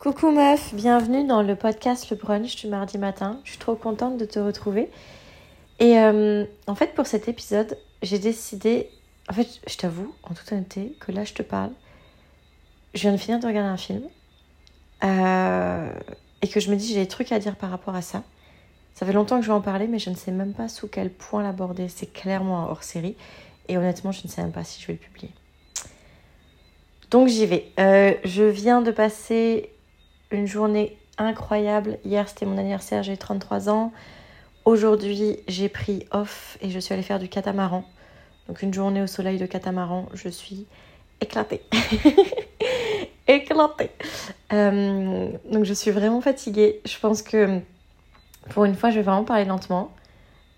Coucou meuf, bienvenue dans le podcast Le Brunch du mardi matin. Je suis trop contente de te retrouver. Et euh, en fait, pour cet épisode, j'ai décidé. En fait, je t'avoue, en toute honnêteté, que là, je te parle. Je viens de finir de regarder un film. Euh, et que je me dis, j'ai des trucs à dire par rapport à ça. Ça fait longtemps que je vais en parler, mais je ne sais même pas sous quel point l'aborder. C'est clairement hors série. Et honnêtement, je ne sais même pas si je vais le publier. Donc j'y vais. Euh, je viens de passer une journée incroyable. Hier, c'était mon anniversaire, j'ai 33 ans. Aujourd'hui, j'ai pris off et je suis allée faire du catamaran. Donc une journée au soleil de catamaran, je suis éclatée. éclatée. Euh, donc je suis vraiment fatiguée. Je pense que pour une fois, je vais vraiment parler lentement.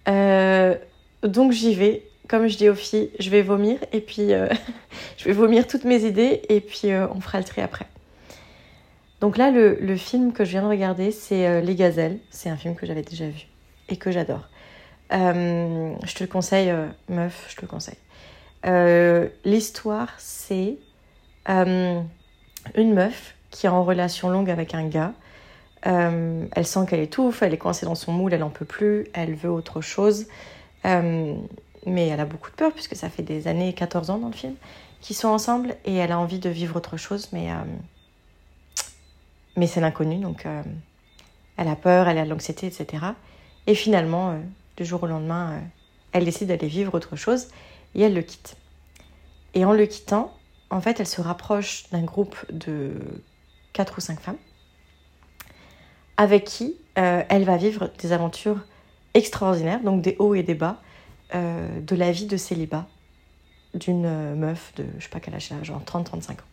Euh, donc j'y vais. Comme je dis aux filles, je vais vomir et puis euh, je vais vomir toutes mes idées et puis on fera le tri après. Donc là, le, film que je viens de regarder, c'est euh, Les Gazelles. C'est un film que j'avais déjà vu et que j'adore. Euh, je te le conseille, euh, meuf, je te le conseille. L'histoire, c'est une meuf qui est en relation longue avec un gars. elle sent qu'elle étouffe, elle est coincée dans son moule, elle n'en peut plus, elle veut autre chose. mais elle a beaucoup de peur puisque ça fait des années, 14 ans dans le film, qu'ils sont ensemble et elle a envie de vivre autre chose, mais mais c'est l'inconnu, donc euh, elle a peur, elle a de l'anxiété, etc. Et finalement, euh, du jour au lendemain, euh, elle décide d'aller vivre autre chose et elle le quitte. Et en le quittant, en fait, elle se rapproche d'un groupe de quatre ou cinq femmes avec qui elle va vivre des aventures extraordinaires, donc des hauts et des bas de la vie de célibat d'une meuf de, je sais pas quel âge, genre 30-35 ans.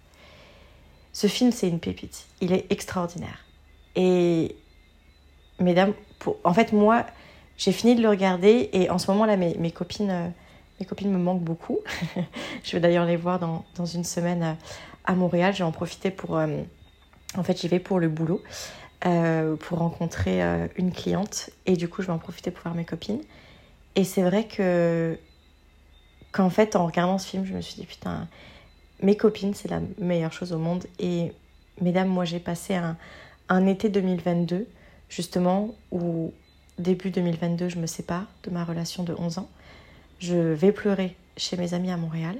Ce film, c'est une pépite. Il est extraordinaire. Et, mesdames, en fait, moi, j'ai fini de le regarder et en ce moment-là, mes, mes, copines, euh, mes copines me manquent beaucoup. je vais d'ailleurs les voir dans, dans, une semaine euh, à Montréal. Je vais en profiter pour. Euh, en fait, j'y vais pour le boulot, pour rencontrer une cliente et du coup, je vais en profiter pour voir mes copines. Et c'est vrai que qu'en fait, en regardant ce film, je me suis dit putain mes copines, c'est la meilleure chose au monde. Et mesdames, moi j'ai passé un, été 2022, justement, où début 2022, je me sépare de ma relation de 11 ans. Je vais pleurer chez mes amis à Montréal.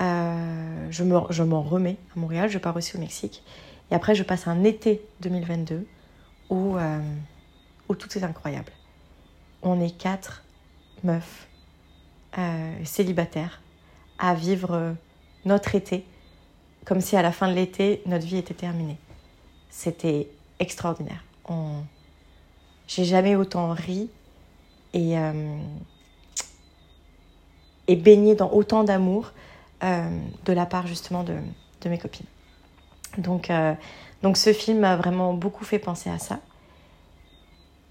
Euh, je m'en je remets à Montréal, je pars aussi au Mexique. Et après, je passe un été 2022 où, euh, où tout est incroyable. On est quatre meufs euh, célibataires à vivre notre été, comme si à la fin de l'été, notre vie était terminée. C'était extraordinaire. J'ai jamais autant ri et, euh, et baigné dans autant d'amour euh, de la part justement de, de mes copines. Donc, euh, donc ce film m'a vraiment beaucoup fait penser à ça.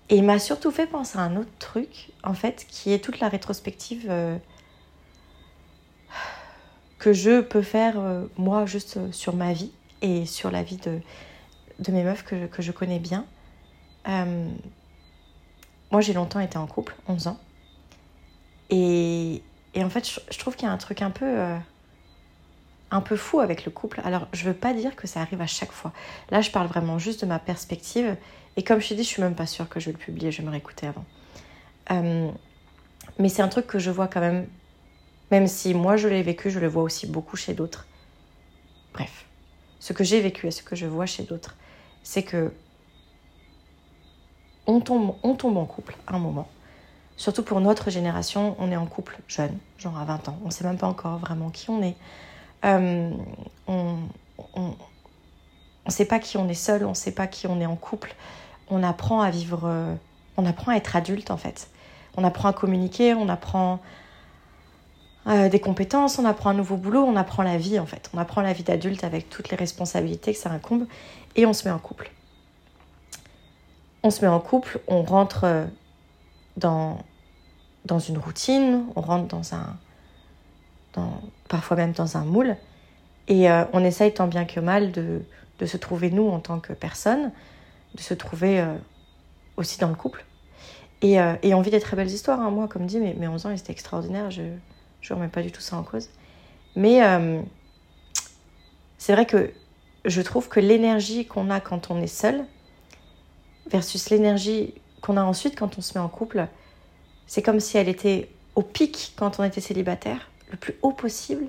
Et il m'a surtout fait penser à un autre truc, en fait, qui est toute la rétrospective que je peux faire euh, moi juste euh, sur ma vie et sur la vie de, de mes meufs que, que je connais bien. Euh, moi j'ai longtemps été en couple, 11 ans. Et, et en fait je, trouve qu'il y a un truc un peu, un peu fou avec le couple. Alors je veux pas dire que ça arrive à chaque fois. Là je parle vraiment juste de ma perspective. Et comme je t'ai dit, je suis même pas sûre que je vais le publier, je vais me réécouter avant. mais c'est un truc que je vois quand même même si moi je l'ai vécu, je le vois aussi beaucoup chez d'autres. Bref, ce que j'ai vécu et ce que je vois chez d'autres, c'est que on tombe, on tombe en couple à un moment. Surtout pour notre génération, on est en couple jeune, genre à 20 ans. On ne sait même pas encore vraiment qui on est. Euh, on ne sait pas qui on est seul, on ne sait pas qui on est en couple. On apprend à vivre, euh, on apprend à être adulte en fait. On apprend à communiquer, on apprend euh, des compétences, on apprend un nouveau boulot, on apprend la vie en fait. On apprend la vie d'adulte avec toutes les responsabilités que ça incombe et on se met en couple. On se met en couple, on rentre euh, dans, dans une routine, on rentre dans un. Dans, parfois même dans un moule. Et euh, on essaye tant bien que mal de, de, se trouver nous en tant que personne, de se trouver aussi dans le couple. Et, et, on vit des très belles histoires. Hein. Moi, comme dit, mes, mes 11 ans, c'était extraordinaire. Je remets pas du tout ça en cause. Mais euh, c'est vrai que je trouve que l'énergie qu'on a quand on est seul versus l'énergie qu'on a ensuite quand on se met en couple, c'est comme si elle était au pic quand on était célibataire, le plus haut possible,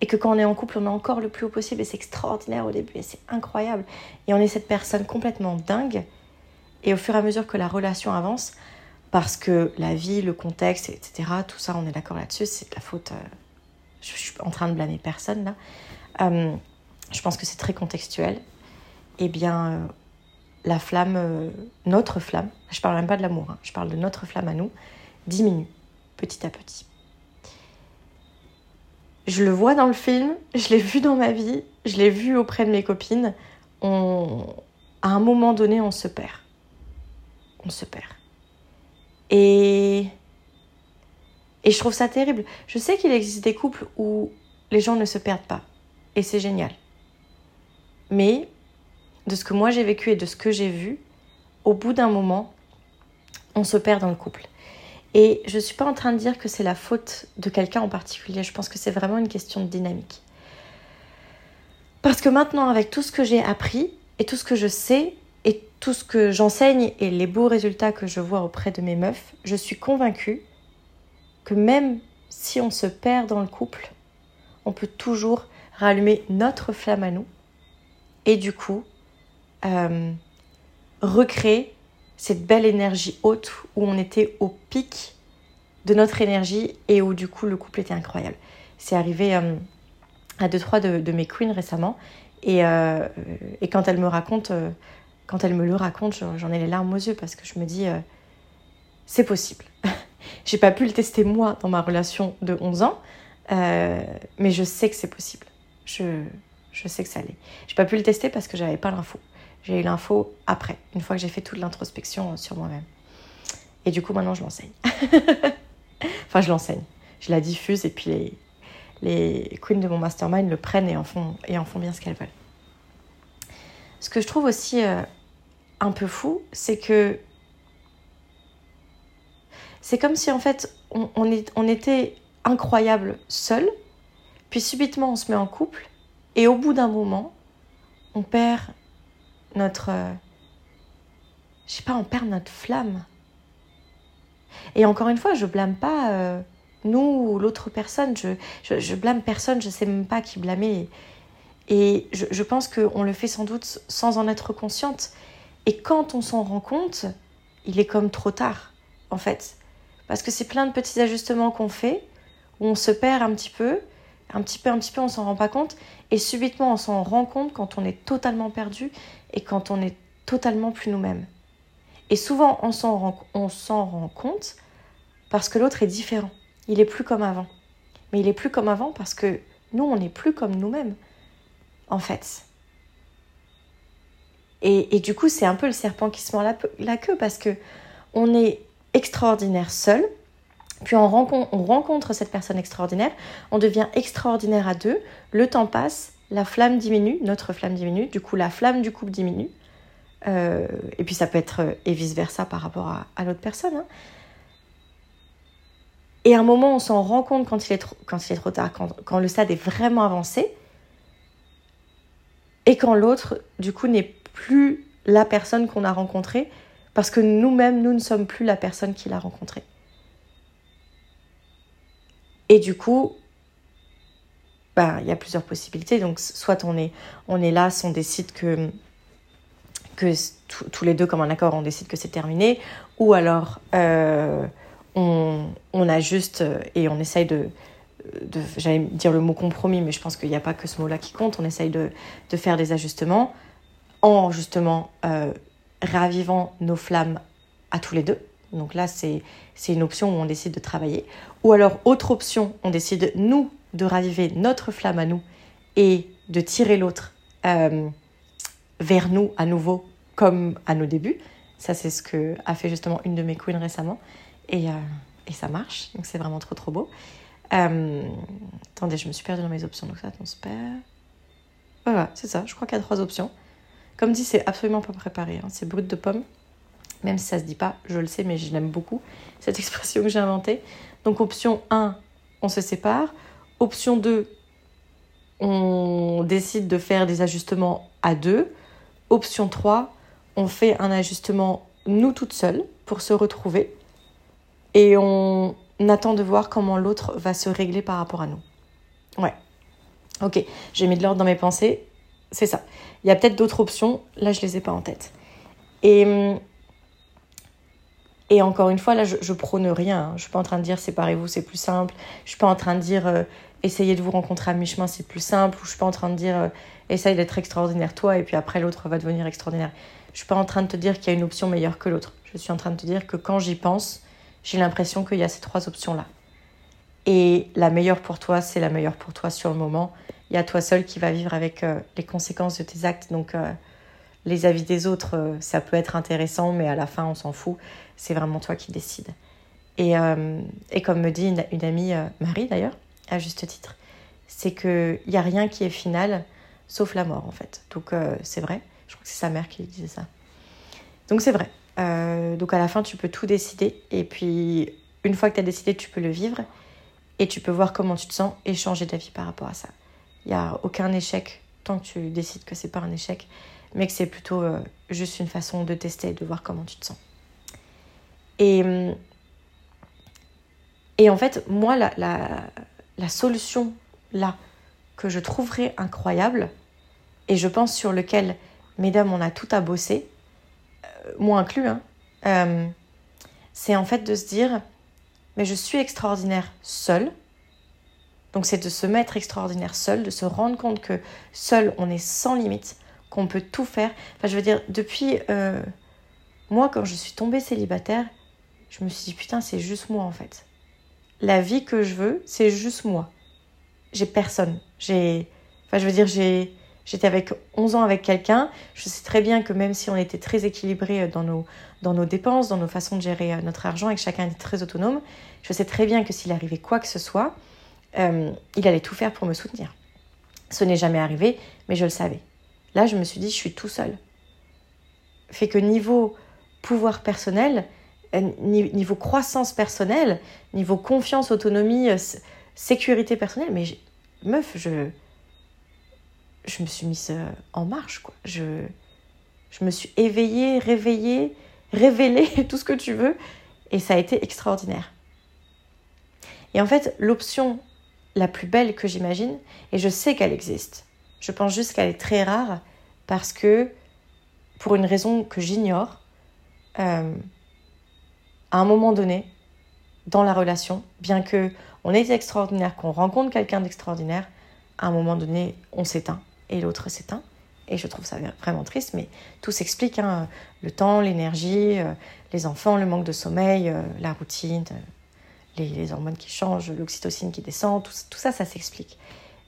et que quand on est en couple, on est encore le plus haut possible, et c'est extraordinaire au début, et c'est incroyable. Et on est cette personne complètement dingue, et au fur et à mesure que la relation avance, parce que la vie, le contexte, etc., tout ça, on est d'accord là-dessus, c'est de la faute. Euh, je suis en train de blâmer personne là. Euh, je pense que c'est très contextuel. Eh bien, euh, la flamme, notre flamme, je parle même pas de l'amour, hein, je parle de notre flamme à nous, diminue petit à petit. Je le vois dans le film, je l'ai vu dans ma vie, je l'ai vu auprès de mes copines. On, à un moment donné, on se perd. On se perd. Et, et je trouve ça terrible. Je sais qu'il existe des couples où les gens ne se perdent pas. Et c'est génial. Mais de ce que moi j'ai vécu et de ce que j'ai vu, au bout d'un moment, on se perd dans le couple. Et je ne suis pas en train de dire que c'est la faute de quelqu'un en particulier. Je pense que c'est vraiment une question de dynamique. Parce que maintenant, avec tout ce que j'ai appris et tout ce que je sais, et tout ce que j'enseigne et les beaux résultats que je vois auprès de mes meufs, je suis convaincue que même si on se perd dans le couple, on peut toujours rallumer notre flamme à nous et du coup euh, recréer cette belle énergie haute où on était au pic de notre énergie et où du coup le couple était incroyable. C'est arrivé euh, à deux trois de, mes queens récemment et, euh, quand elle me raconte quand elle me le raconte, j'en ai les larmes aux yeux parce que je me dis, euh, c'est possible. J'ai pas pu le tester moi dans ma relation de 11 ans, euh, mais je sais que c'est possible. Je, je sais que ça l'est. J'ai pas pu le tester parce que j'avais pas l'info. J'ai eu l'info après, une fois que j'ai fait toute l'introspection sur moi-même. Et du coup, maintenant, je l'enseigne. enfin, je l'enseigne. Je la diffuse et puis les, les queens de mon mastermind le prennent et en font, et en font bien ce qu'elles veulent. Ce que je trouve aussi euh, un peu fou, c'est que c'est comme si en fait on, on, était incroyable seul, puis subitement on se met en couple, et au bout d'un moment, on perd notre. Euh, je sais pas, on perd notre flamme. Et encore une fois, je blâme pas euh, nous ou l'autre personne, je, je, je, blâme personne, je sais même pas qui blâmer. Et je, je pense qu'on le fait sans doute sans en être consciente. Et quand on s'en rend compte, il est comme trop tard, en fait. Parce que c'est plein de petits ajustements qu'on fait, où on se perd un petit peu, un petit peu, un petit peu, on s'en rend pas compte, et subitement on s'en rend compte quand on est totalement perdu et quand on est totalement plus nous-mêmes. Et souvent on s'en rend, rend compte parce que l'autre est différent. Il est plus comme avant. Mais il est plus comme avant parce que nous, on n'est plus comme nous-mêmes, en fait. Et, du coup, c'est un peu le serpent qui se mord la, queue parce que on est extraordinaire seul, puis on rencontre, on rencontre cette personne extraordinaire, on devient extraordinaire à deux, le temps passe, la flamme diminue, notre flamme diminue, du coup la flamme du couple diminue, euh, et puis ça peut être euh, et vice versa par rapport à, l'autre personne. Hein. Et à un moment, on s'en rend compte quand il est trop, quand il est trop tard, quand, quand le stade est vraiment avancé, et quand l'autre, du coup, n'est plus la personne qu'on a rencontrée parce que nous-mêmes, nous ne sommes plus la personne qui l'a rencontrée. Et du coup, bah, il y a plusieurs possibilités. Donc, soit on est, on est là, on décide que, que tous les deux, comme un accord, on décide que c'est terminé, ou alors euh, on, on ajuste et on essaye de, de j'allais dire le mot compromis, mais je pense qu'il n'y a pas que ce mot-là qui compte. On essaye de, de, faire des ajustements en justement euh, ravivant nos flammes à tous les deux. Donc là, c'est une option où on décide de travailler. Ou alors, autre option, on décide, nous, de raviver notre flamme à nous et de tirer l'autre euh, vers nous à nouveau, comme à nos débuts. Ça, c'est ce que a fait justement une de mes queens récemment. Et, euh, et ça marche. Donc, c'est vraiment trop, trop beau. attendez, je me suis perdue dans mes options. Donc, ça, on se perd. Voilà, c'est ça. Je crois qu'il y a trois options. Comme dit, c'est absolument pas préparé. Hein. C'est brut de pomme. Même si ça se dit pas, je le sais, mais je l'aime beaucoup, cette expression que j'ai inventée. Donc option 1, on se sépare. Option 2, on décide de faire des ajustements à deux. Option 3, on fait un ajustement nous toutes seules pour se retrouver et on attend de voir comment l'autre va se régler par rapport à nous. Ouais. Ok, j'ai mis de l'ordre dans mes pensées. C'est ça. Il y a peut-être d'autres options. Là, je les ai pas en tête. Et, et encore une fois, là, je, prône rien. Hein. Je suis pas en train de dire séparez-vous, c'est plus simple. Je suis pas en train de dire euh, essayez de vous rencontrer à mi-chemin, c'est plus simple. Ou je suis pas en train de dire euh, essaye d'être extraordinaire toi et puis après l'autre va devenir extraordinaire. Je suis pas en train de te dire qu'il y a une option meilleure que l'autre. Je suis en train de te dire que quand j'y pense, j'ai l'impression qu'il y a ces trois options-là. Et la meilleure pour toi, c'est la meilleure pour toi sur le moment. Il y a toi seul qui va vivre avec euh, les conséquences de tes actes. Donc, euh, les avis des autres, euh, ça peut être intéressant, mais à la fin, on s'en fout. C'est vraiment toi qui décides. Et, et comme me dit une, une amie, Marie d'ailleurs, à juste titre, c'est qu'il n'y a rien qui est final, sauf la mort, en fait. Donc, c'est vrai. Je crois que c'est sa mère qui disait ça. Donc, c'est vrai. donc, à la fin, tu peux tout décider. Et puis, une fois que tu as décidé, tu peux le vivre et tu peux voir comment tu te sens et changer d'avis par rapport à ça. Il n'y a aucun échec tant que tu décides que c'est pas un échec, mais que c'est plutôt euh, juste une façon de tester de voir comment tu te sens. Et, hum, et en fait, moi, la, solution là que je trouverais incroyable, et je pense sur lequel, mesdames, on a tout à bosser, euh, moi inclus, hein, euh, c'est en fait de se dire, mais je suis extraordinaire seule. Donc c'est de se mettre extraordinaire seul, de se rendre compte que seul on est sans limite, qu'on peut tout faire. Enfin je veux dire, depuis euh, moi quand je suis tombée célibataire, je me suis dit putain c'est juste moi en fait. La vie que je veux, c'est juste moi. J'ai personne. J'ai... Enfin je veux dire, j'ai J'étais avec 11 ans avec quelqu'un. Je sais très bien que même si on était très équilibré dans nos, dans nos dépenses, dans nos façons de gérer euh, notre argent et que chacun était très autonome, je sais très bien que s'il arrivait quoi que ce soit, euh, il allait tout faire pour me soutenir. Ce n'est jamais arrivé, mais je le savais. Là, je me suis dit, je suis tout seul. Fait que niveau pouvoir personnel, euh, niveau croissance personnelle, niveau confiance, autonomie, sécurité personnelle, mais meuf, je, je me suis mise euh, en marche, quoi. Je, je me suis éveillée, réveillée, révélée, tout ce que tu veux, et ça a été extraordinaire. Et en fait, l'option la plus belle que j'imagine, et je sais qu'elle existe, je pense juste qu'elle est très rare, parce que, pour une raison que j'ignore, euh, à un moment donné, dans la relation, bien que on est extraordinaire, qu'on rencontre quelqu'un d'extraordinaire, à un moment donné, on s'éteint et l'autre s'éteint. Et je trouve ça vraiment triste, mais tout s'explique. Hein. Le temps, l'énergie, euh, les enfants, le manque de sommeil, euh, la routine, euh, les, hormones qui changent, l'oxytocine qui descend, tout, ça, ça s'explique.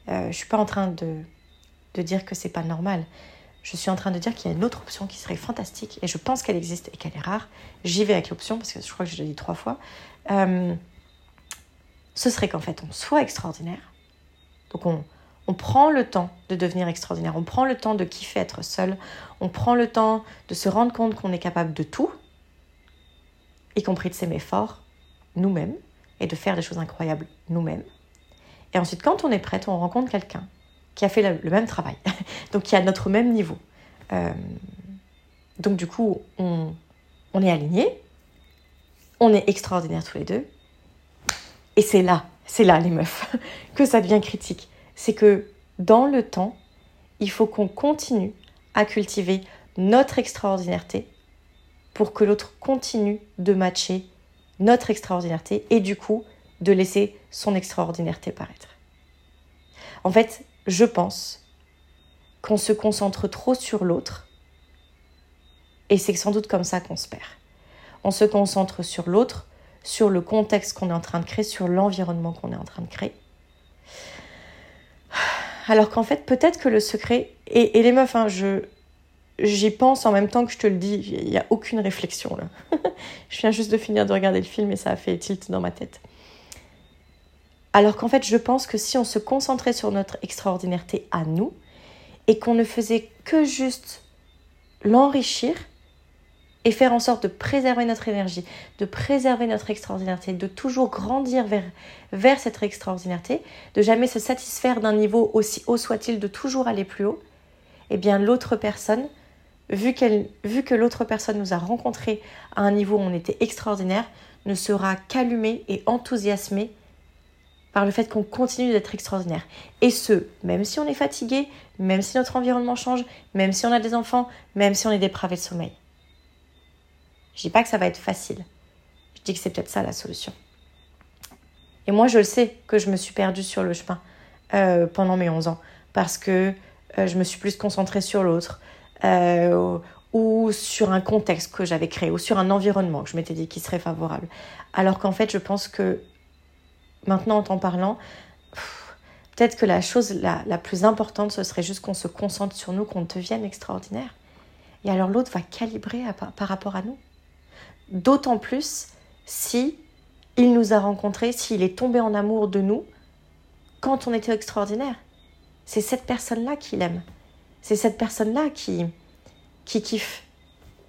je ne suis pas en train de, de dire que c'est pas normal. Je suis en train de dire qu'il y a une autre option qui serait fantastique, et je pense qu'elle existe et qu'elle est rare. J'y vais avec l'option, parce que je crois que je l'ai dit trois fois. ce serait qu'en fait, on soit extraordinaire. Donc on, on prend le temps de devenir extraordinaire, on prend le temps de kiffer être seul, on prend le temps de se rendre compte qu'on est capable de tout, y compris de s'aimer fort nous-mêmes et de faire des choses incroyables nous-mêmes. Et ensuite, quand on est prête, on rencontre quelqu'un qui a fait le même travail, donc qui a notre même niveau. Euh, donc du coup, on, on est alignés, on est extraordinaires tous les deux, et c'est là, c'est là les meufs, que ça devient critique c'est que dans le temps, il faut qu'on continue à cultiver notre extraordinarité pour que l'autre continue de matcher notre extraordinarité et du coup de laisser son extraordinarité paraître. En fait, je pense qu'on se concentre trop sur l'autre et c'est sans doute comme ça qu'on se perd. On se concentre sur l'autre, sur le contexte qu'on est en train de créer, sur l'environnement qu'on est en train de créer alors qu'en fait, peut-être que le secret. Et, les meufs, hein, je, j'y pense en même temps que je te le dis, il n'y a aucune réflexion là. je viens juste de finir de regarder le film et ça a fait tilt dans ma tête. Alors qu'en fait, je pense que si on se concentrait sur notre extraordinaireté à nous et qu'on ne faisait que juste l'enrichir, et faire en sorte de préserver notre énergie, de préserver notre extraordinarité, de toujours grandir vers, vers cette extraordinarité, de jamais se satisfaire d'un niveau aussi haut soit-il, de toujours aller plus haut, eh bien l'autre personne, vu, que l'autre personne nous a rencontrés à un niveau où on était extraordinaire, ne sera qu'allumée et enthousiasmée par le fait qu'on continue d'être extraordinaire. Et ce, même si on est fatigué, même si notre environnement change, même si on a des enfants, même si on est dépravé de sommeil. Je dis pas que ça va être facile. Je dis que c'est peut-être ça la solution. Et moi, je le sais que je me suis perdue sur le chemin euh, pendant mes 11 ans parce que euh, je me suis plus concentrée sur l'autre euh, ou sur un contexte que j'avais créé ou sur un environnement que je m'étais dit qui serait favorable. Alors qu'en fait, je pense que maintenant, en t'en parlant, peut-être que la chose la, la, plus importante, ce serait juste qu'on se concentre sur nous, qu'on devienne extraordinaire. Et alors l'autre va calibrer par rapport à nous. D'autant plus si il nous a rencontrés, s'il est tombé en amour de nous quand on était extraordinaire. C'est cette personne-là qui l'aime. C'est cette personne-là qui, qui kiffe,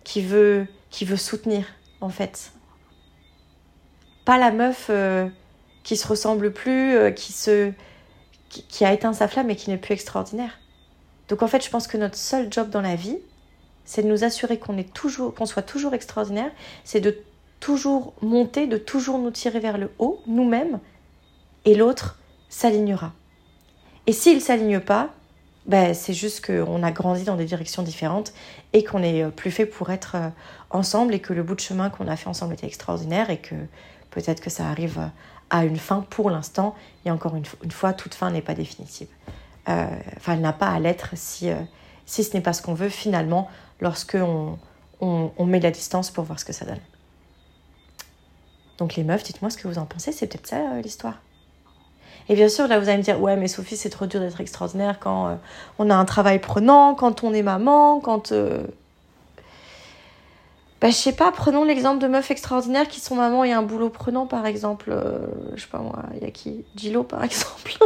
qui veut, qui veut soutenir, en fait. Pas la meuf euh, qui se ressemble plus, euh, qui, se, qui, a éteint sa flamme et qui n'est plus extraordinaire. Donc en fait, je pense que notre seul job dans la vie, c'est de nous assurer qu'on est toujours, qu'on soit toujours extraordinaire, c'est de toujours monter, de toujours nous tirer vers le haut, nous-mêmes, et l'autre s'alignera. Et s'il ne s'aligne pas, ben, c'est juste qu'on a grandi dans des directions différentes et qu'on est euh, plus fait pour être euh, ensemble et que le bout de chemin qu'on a fait ensemble était extraordinaire et que peut-être que ça arrive euh, à une fin pour l'instant. Et encore une, fois, toute fin n'est pas définitive. enfin, elle n'a pas à l'être si, si ce n'est pas ce qu'on veut finalement lorsque on, on, met la distance pour voir ce que ça donne. Donc les meufs, dites-moi ce que vous en pensez, c'est peut-être ça l'histoire. Et bien sûr, là, vous allez me dire, ouais, mais Sophie, c'est trop dur d'être extraordinaire quand euh, on a un travail prenant, quand on est maman, quand... Euh... Bah, je sais pas, prenons l'exemple de meufs extraordinaires qui sont maman et un boulot prenant, par exemple. Euh, je sais pas moi, il y a qui Gilo, par exemple.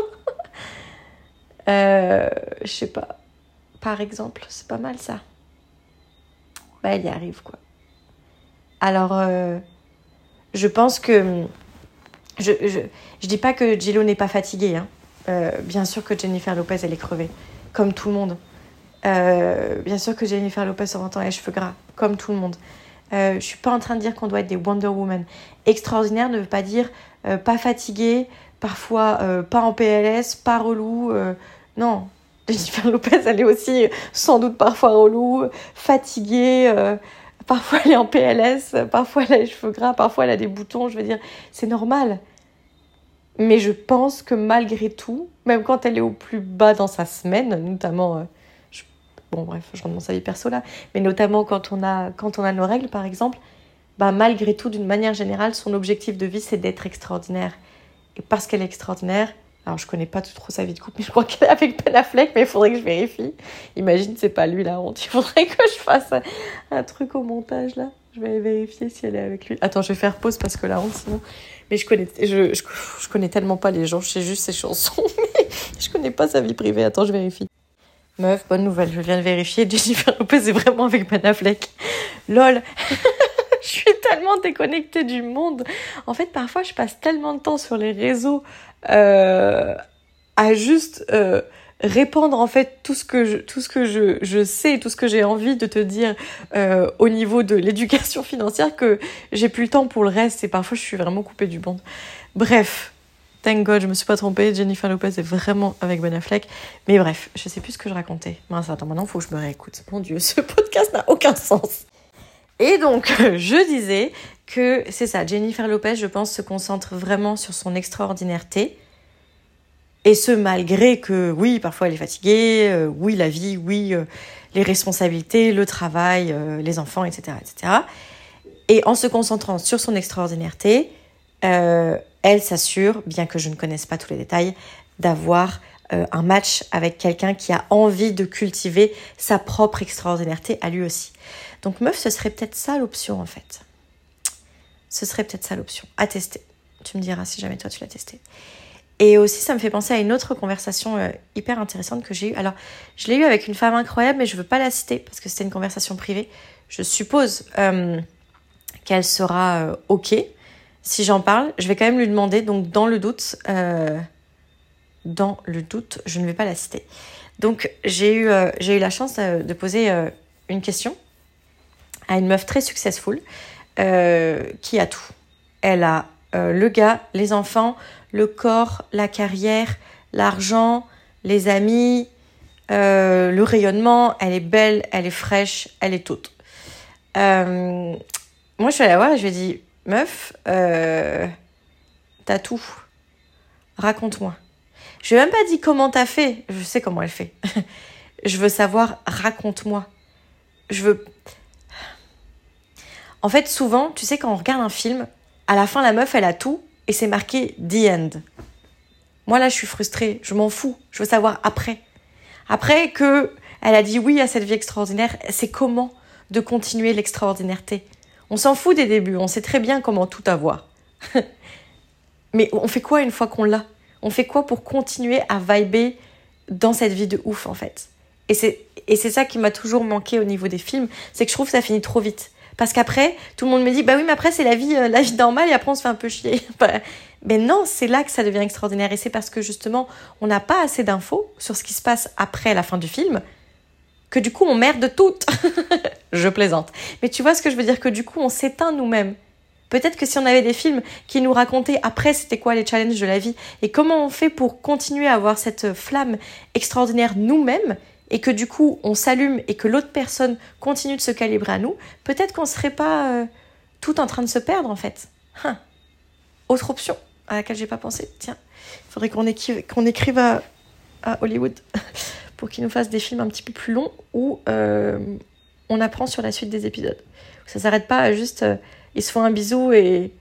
je sais pas. Par exemple, c'est pas mal ça bah, elle y arrive, quoi. Alors, euh, je pense que. Je, je, je, dis pas que Gillo n'est pas fatiguée. Hein. Euh, bien sûr que Jennifer Lopez, elle est crevée, comme tout le monde. Euh, bien sûr que Jennifer Lopez a 20 ans les cheveux gras, comme tout le monde. Euh, je suis pas en train de dire qu'on doit être des Wonder Woman. Extraordinaire ne veut pas dire pas fatigué, parfois pas en PLS, pas relou. non, Jennifer Lopez, elle est aussi sans doute parfois relou, fatiguée, euh, parfois elle est en PLS, parfois elle a les cheveux gras, parfois elle a des boutons, je veux dire, c'est normal. Mais je pense que malgré tout, même quand elle est au plus bas dans sa semaine, notamment, euh, bon bref, je rentre dans sa perso là, mais notamment quand on a, quand on a nos règles par exemple, bah malgré tout, d'une manière générale, son objectif de vie c'est d'être extraordinaire. Et parce qu'elle est extraordinaire, alors, je connais pas trop sa vie de couple, mais je crois qu'elle est avec Ben Affleck, mais il faudrait que je vérifie. Imagine, c'est pas lui la honte. Il faudrait que je fasse un, truc au montage là. Je vais vérifier si elle est avec lui. Attends, je vais faire pause parce que la honte, sinon. Mais je connais, je, je, connais tellement pas les gens, je sais juste ses chansons, mais je connais pas sa vie privée. Attends, je vérifie. Meuf, bonne nouvelle, je viens de vérifier. Jennifer Lopez est vraiment avec Ben Affleck. Lol. tellement déconnectée du monde. En fait, parfois, je passe tellement de temps sur les réseaux euh, à juste euh, répandre en fait tout ce que je, tout ce que je, je sais, tout ce que j'ai envie de te dire euh, au niveau de l'éducation financière que j'ai plus le temps pour le reste et parfois je suis vraiment coupée du monde. Bref, thank God, je me suis pas trompée. Jennifer Lopez est vraiment avec Ben Affleck. Mais bref, je sais plus ce que je racontais. Mince, attends, maintenant faut que je me réécoute. Mon Dieu, ce podcast n'a aucun sens. Et donc, je disais que c'est ça, Jennifer Lopez, je pense, se concentre vraiment sur son extraordinaireté. Et ce, malgré que, oui, parfois elle est fatiguée, euh, oui, la vie, oui, euh, les responsabilités, le travail, euh, les enfants, etc., etc. Et en se concentrant sur son extraordinaireté, elle s'assure, bien que je ne connaisse pas tous les détails, d'avoir un match avec quelqu'un qui a envie de cultiver sa propre extraordinaireté à lui aussi. Donc meuf, ce serait peut-être ça l'option en fait. Ce serait peut-être ça l'option. À tester. Tu me diras si jamais toi tu l'as testé. Et aussi, ça me fait penser à une autre conversation euh, hyper intéressante que j'ai eue. Alors, je l'ai eue avec une femme incroyable, mais je veux pas la citer parce que c'était une conversation privée. je suppose qu'elle sera OK si j'en parle. Je vais quand même lui demander, donc dans le doute, dans le doute, je ne vais pas la citer. Donc j'ai eu la chance de poser une question à une meuf très successful qui a tout. Elle a le gars, les enfants, le corps, la carrière, l'argent, les amis, euh, le rayonnement, elle est belle, elle est fraîche, elle est toute. Euh, moi, je suis allée la voir et je lui ai dit, meuf, euh, t'as tout. Raconte-moi. Je lui ai même pas dit comment t'as fait. Je sais comment elle fait. je veux savoir, raconte-moi. Je veux. En fait, souvent, tu sais, quand on regarde un film, à la fin, la meuf, elle a tout et c'est marqué The End. Moi, là, je suis frustrée. Je m'en fous. Je veux savoir après. Après que elle a dit oui à cette vie extraordinaire, c'est comment de continuer l'extraordinaireté? On s'en fout des débuts, on sait très bien comment tout avoir. Mais on fait quoi une fois qu'on l'a? On fait quoi pour continuer à vibrer dans cette vie de ouf en fait? Et c'est ça qui m'a toujours manqué au niveau des films, c'est que je trouve que ça finit trop vite. Parce qu'après, tout le monde me dit, bah oui, mais après, c'est la vie, euh, la vie normale et après, on se fait un peu chier. Bah, mais non, c'est là que ça devient extraordinaire. Et c'est parce que justement, on n'a pas assez d'infos sur ce qui se passe après la fin du film que du coup, on merde toutes. je plaisante. Mais tu vois ce que je veux dire? Que du coup, on s'éteint nous-mêmes. Peut-être que si on avait des films qui nous racontaient après c'était quoi les challenges de la vie et comment on fait pour continuer à avoir cette flamme extraordinaire nous-mêmes et que du coup on s'allume et que l'autre personne continue de se calibrer à nous, peut-être qu'on serait pas euh, tout en train de se perdre en fait. Hein. Autre option à laquelle j'ai pas pensé. Tiens, il faudrait qu'on écrive, qu'on écrive à, Hollywood pour qu'ils nous fassent des films un petit peu plus longs où euh, on apprend sur la suite des épisodes. Ça s'arrête pas à juste euh, ils se font un bisou et,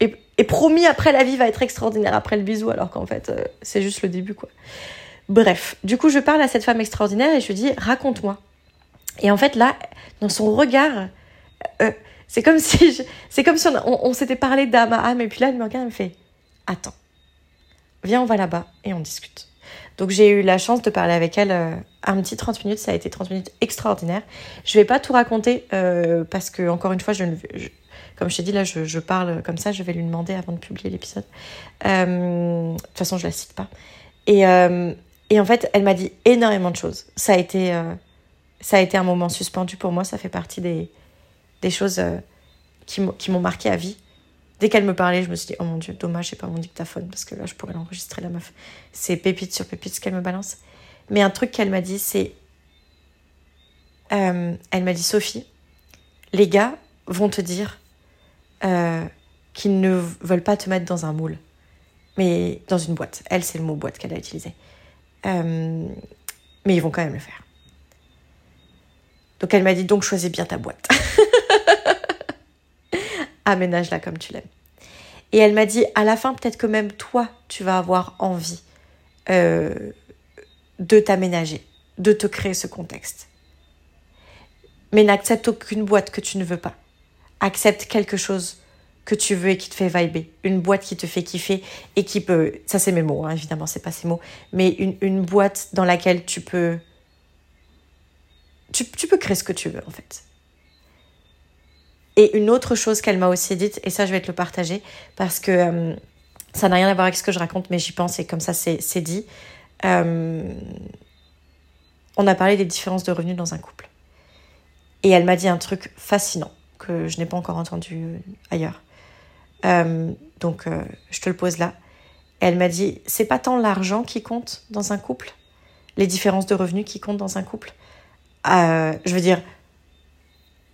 et, promis après la vie va être extraordinaire après le bisou alors qu'en fait c'est juste le début quoi. Bref, du coup, je parle à cette femme extraordinaire et je lui dis raconte-moi. Et en fait, là, dans son regard, euh, c'est comme si, c'est comme si on, s'était parlé d'âme à âme, et puis là, elle me regarde et me fait attends, viens, on va là-bas et on discute. Donc j'ai eu la chance de parler avec elle euh, un petit 30 minutes, ça a été 30 minutes extraordinaires. Je vais pas tout raconter euh, parce que encore une fois, comme je t'ai dit là, je, parle comme ça, je vais lui demander avant de publier l'épisode. de toute façon, je la cite pas. Et, et en fait, elle m'a dit énormément de choses. Ça a été, euh, ça a été un moment suspendu pour moi. Ça fait partie des, choses euh, qui m'ont marqué à vie. Dès qu'elle me parlait, je me suis dit, oh mon dieu, dommage, j'ai pas mon dictaphone parce que là, je pourrais l'enregistrer, la meuf. C'est pépite sur pépite ce qu'elle me balance. Mais un truc qu'elle m'a dit, c'est. Euh, elle m'a dit, Sophie, les gars vont te dire qu'ils ne veulent pas te mettre dans un moule, mais dans une boîte. Elle, c'est le mot boîte qu'elle a utilisé. Euh, mais ils vont quand même le faire. Donc elle m'a dit donc choisis bien ta boîte. Aménage-la comme tu l'aimes. Et elle m'a dit à la fin peut-être que même toi tu vas avoir envie euh, de t'aménager, de te créer ce contexte. Mais n'accepte aucune boîte que tu ne veux pas. Accepte quelque chose que tu veux et qui te fait vibrer, une boîte qui te fait kiffer et qui peut, ça c'est mes mots, hein, évidemment c'est pas ces mots, mais une, une, boîte dans laquelle tu peux, tu, tu, peux créer ce que tu veux en fait. Et une autre chose qu'elle m'a aussi dite, et ça je vais te le partager parce que euh, ça n'a rien à voir avec ce que je raconte, mais j'y pense et comme ça c'est dit. Euh, on a parlé des différences de revenus dans un couple. Et elle m'a dit un truc fascinant que je n'ai pas encore entendu ailleurs. Euh, donc, euh, je te le pose là. elle m'a dit, c'est pas tant l'argent qui compte dans un couple, les différences de revenus qui comptent dans un couple. Euh, je veux dire,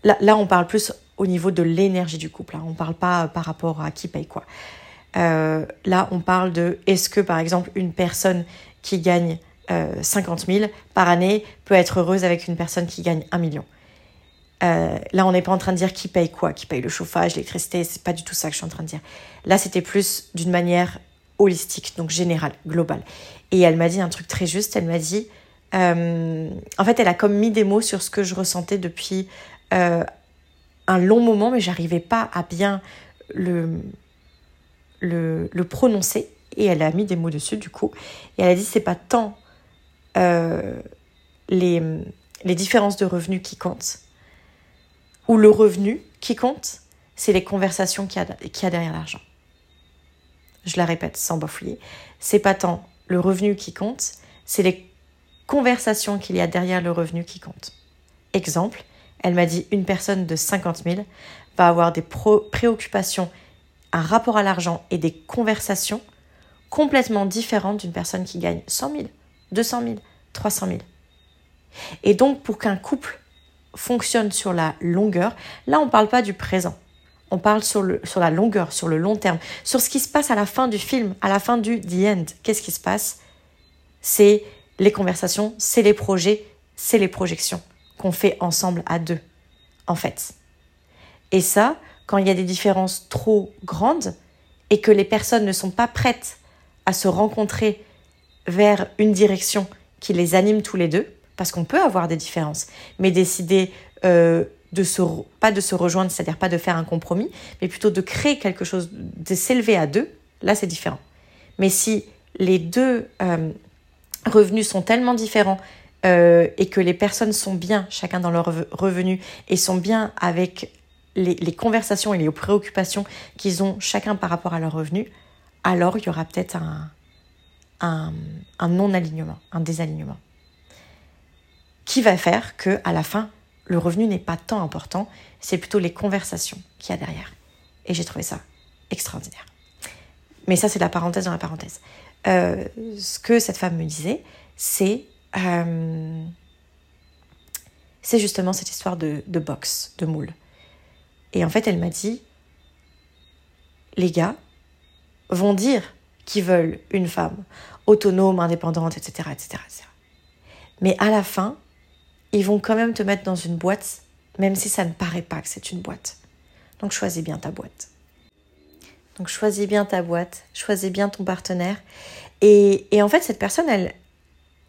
là, on parle plus au niveau de l'énergie du couple. Hein. On parle pas par rapport à qui paye quoi. là, on parle de est-ce que, par exemple, une personne qui gagne 50 000 par année peut être heureuse avec une personne qui gagne 1 million? Euh, là, on n'est pas en train de dire qui paye quoi, qui paye le chauffage, l'électricité, c'est pas du tout ça que je suis en train de dire. Là, c'était plus d'une manière holistique, donc générale, globale. Et elle m'a dit un truc très juste, elle m'a dit, euh, en fait, elle a comme mis des mots sur ce que je ressentais depuis euh, un long moment, mais j'arrivais pas à bien le, prononcer. Et elle a mis des mots dessus, du coup. Et elle a dit, c'est pas tant les, les différences de revenus qui comptent, où le revenu qui compte, c'est les conversations qu'il y, a derrière l'argent. Je la répète sans bafouiller. C'est pas tant le revenu qui compte, c'est les conversations qu'il y a derrière le revenu qui compte. Exemple, elle m'a dit une personne de 50 000 va avoir des préoccupations, un rapport à l'argent et des conversations complètement différentes d'une personne qui gagne 100 000, 200 000, 300 000. Et donc, pour qu'un couple fonctionne sur la longueur, là, on ne parle pas du présent. On parle sur, la longueur, sur le long terme, sur ce qui se passe à la fin du film, à la fin du The End. Qu'est-ce qui se passe? C'est les conversations, c'est les projets, c'est les projections qu'on fait ensemble à deux, en fait. Et ça, quand il y a des différences trop grandes et que les personnes ne sont pas prêtes à se rencontrer vers une direction qui les anime tous les deux, parce qu'on peut avoir des différences, mais décider euh, de se, pas de se rejoindre, c'est-à-dire pas de faire un compromis, mais plutôt de créer quelque chose, de s'élever à deux, là c'est différent. Mais si les deux euh, revenus sont tellement différents euh, et que les personnes sont bien, chacun dans leur revenu, et sont bien avec les, conversations et les préoccupations qu'ils ont chacun par rapport à leur revenu, alors il y aura peut-être un, un non-alignement, un désalignement qui va faire que à la fin le revenu n'est pas tant important, c'est plutôt les conversations qu'il y a derrière. Et j'ai trouvé ça extraordinaire. Mais ça c'est la parenthèse dans la parenthèse. Euh, ce que cette femme me disait, c'est euh, c'est justement cette histoire de, de box, de moule. Et en fait, elle m'a dit, les gars vont dire qu'ils veulent une femme autonome, indépendante, etc., etc., etc. Mais à la fin, ils vont quand même te mettre dans une boîte, même si ça ne paraît pas que c'est une boîte. Donc choisis bien ta boîte. Donc choisis bien ta boîte, choisis bien ton partenaire. Et, en fait, cette personne, elle,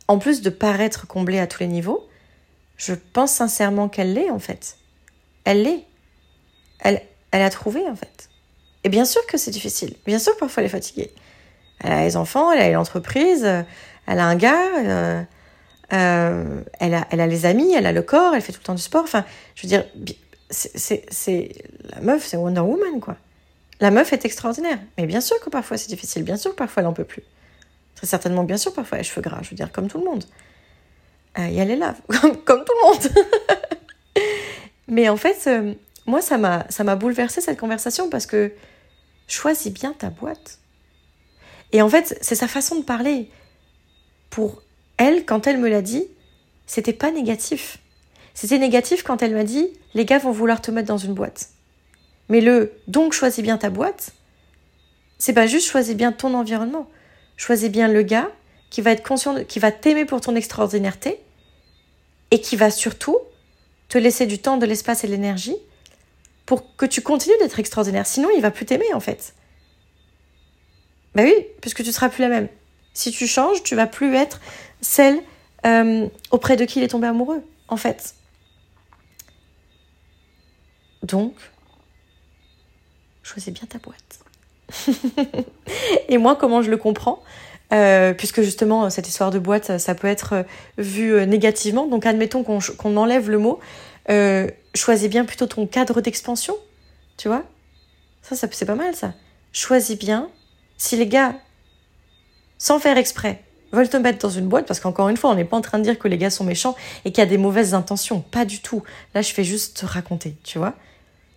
en plus de paraître comblée à tous les niveaux, je pense sincèrement qu'elle l'est en fait. Elle l'est. Elle, elle a trouvé en fait. Et bien sûr que c'est difficile. Bien sûr que parfois elle est fatiguée. Elle a les enfants, elle a l'entreprise, elle a un gars. Euh, euh, elle, a, elle a les amis, elle a le corps, elle fait tout le temps du sport. Enfin, je veux dire, c'est la meuf, c'est Wonder Woman, quoi. La meuf est extraordinaire. Mais bien sûr que parfois c'est difficile, bien sûr que parfois elle en peut plus. Très certainement, bien sûr, parfois elle a les cheveux gras, je veux dire, comme tout le monde. Euh, et elle est là, comme, comme tout le monde. Mais en fait, euh, moi, ça m'a bouleversé cette conversation parce que choisis bien ta boîte. Et en fait, c'est sa façon de parler. Pour elle, quand elle me l'a dit, c'était pas négatif. C'était négatif quand elle m'a dit les gars vont vouloir te mettre dans une boîte. Mais le donc choisis bien ta boîte, c'est pas juste choisis bien ton environnement. Choisis bien le gars qui va être conscient, qui va t'aimer pour ton extraordinaireté et qui va surtout te laisser du temps, de l'espace et de l'énergie pour que tu continues d'être extraordinaire. Sinon, il va plus t'aimer en fait. Ben oui, puisque tu seras plus la même. Si tu changes, tu vas plus être celle euh, auprès de qui il est tombé amoureux, en fait. Donc, choisis bien ta boîte. et moi, comment je le comprends euh, puisque justement cette histoire de boîte, ça, peut être vu euh, négativement. Donc admettons qu'on enlève le mot, choisis bien plutôt ton cadre d'expansion, tu vois. Ça, ça c'est pas mal ça. Choisis bien. Si les gars, sans faire exprès, veulent te mettre dans une boîte, parce qu'encore une fois, on n'est pas en train de dire que les gars sont méchants et qu'il y a des mauvaises intentions. Pas du tout. Là, je fais juste te raconter, tu vois.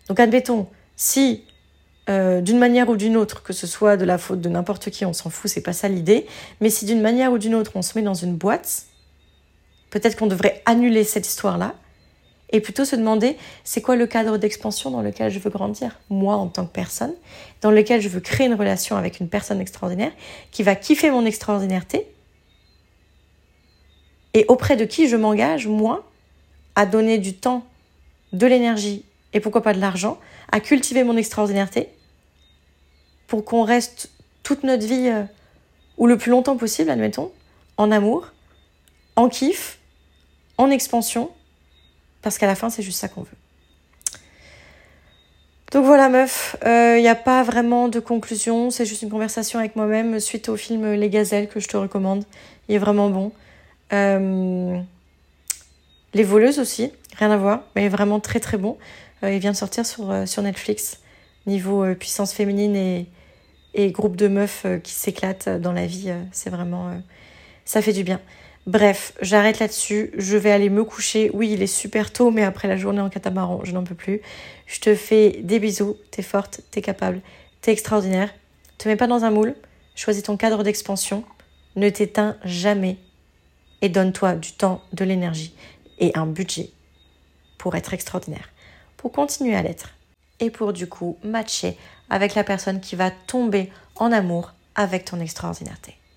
Donc, admettons, si euh, d'une manière ou d'une autre, que ce soit de la faute de n'importe qui, on s'en fout, c'est pas ça l'idée, mais si d'une manière ou d'une autre, on se met dans une boîte, peut-être qu'on devrait annuler cette histoire-là et plutôt se demander c'est quoi le cadre d'expansion dans lequel je veux grandir, moi en tant que personne, dans lequel je veux créer une relation avec une personne extraordinaire qui va kiffer mon extraordinaireté et auprès de qui je m'engage, moi, à donner du temps, de l'énergie et pourquoi pas de l'argent, à cultiver mon extraordinaireté pour qu'on reste toute notre vie, euh, ou le plus longtemps possible, admettons, en amour, en kiff, en expansion, parce qu'à la fin, c'est juste ça qu'on veut. Donc voilà, meuf, il euh, n'y a pas vraiment de conclusion, c'est juste une conversation avec moi-même suite au film Les Gazelles que je te recommande. Il est vraiment bon. Euh, Les voleuses aussi, rien à voir, mais vraiment très très bon. il vient de sortir sur, sur Netflix. Niveau puissance féminine et, et groupe de meufs qui s'éclatent dans la vie, c'est vraiment... ça fait du bien. Bref, j'arrête là-dessus. Je vais aller me coucher. Oui, il est super tôt, mais après la journée en catamaran, je n'en peux plus. Je te fais des bisous. T'es forte, t'es capable, t'es extraordinaire. Te mets pas dans un moule. Choisis ton cadre d'expansion. Ne t'éteins jamais. Et donne-toi du temps, de l'énergie et un budget pour être extraordinaire. Pour continuer à l'être. Et pour du coup matcher avec la personne qui va tomber en amour avec ton extraordinarité.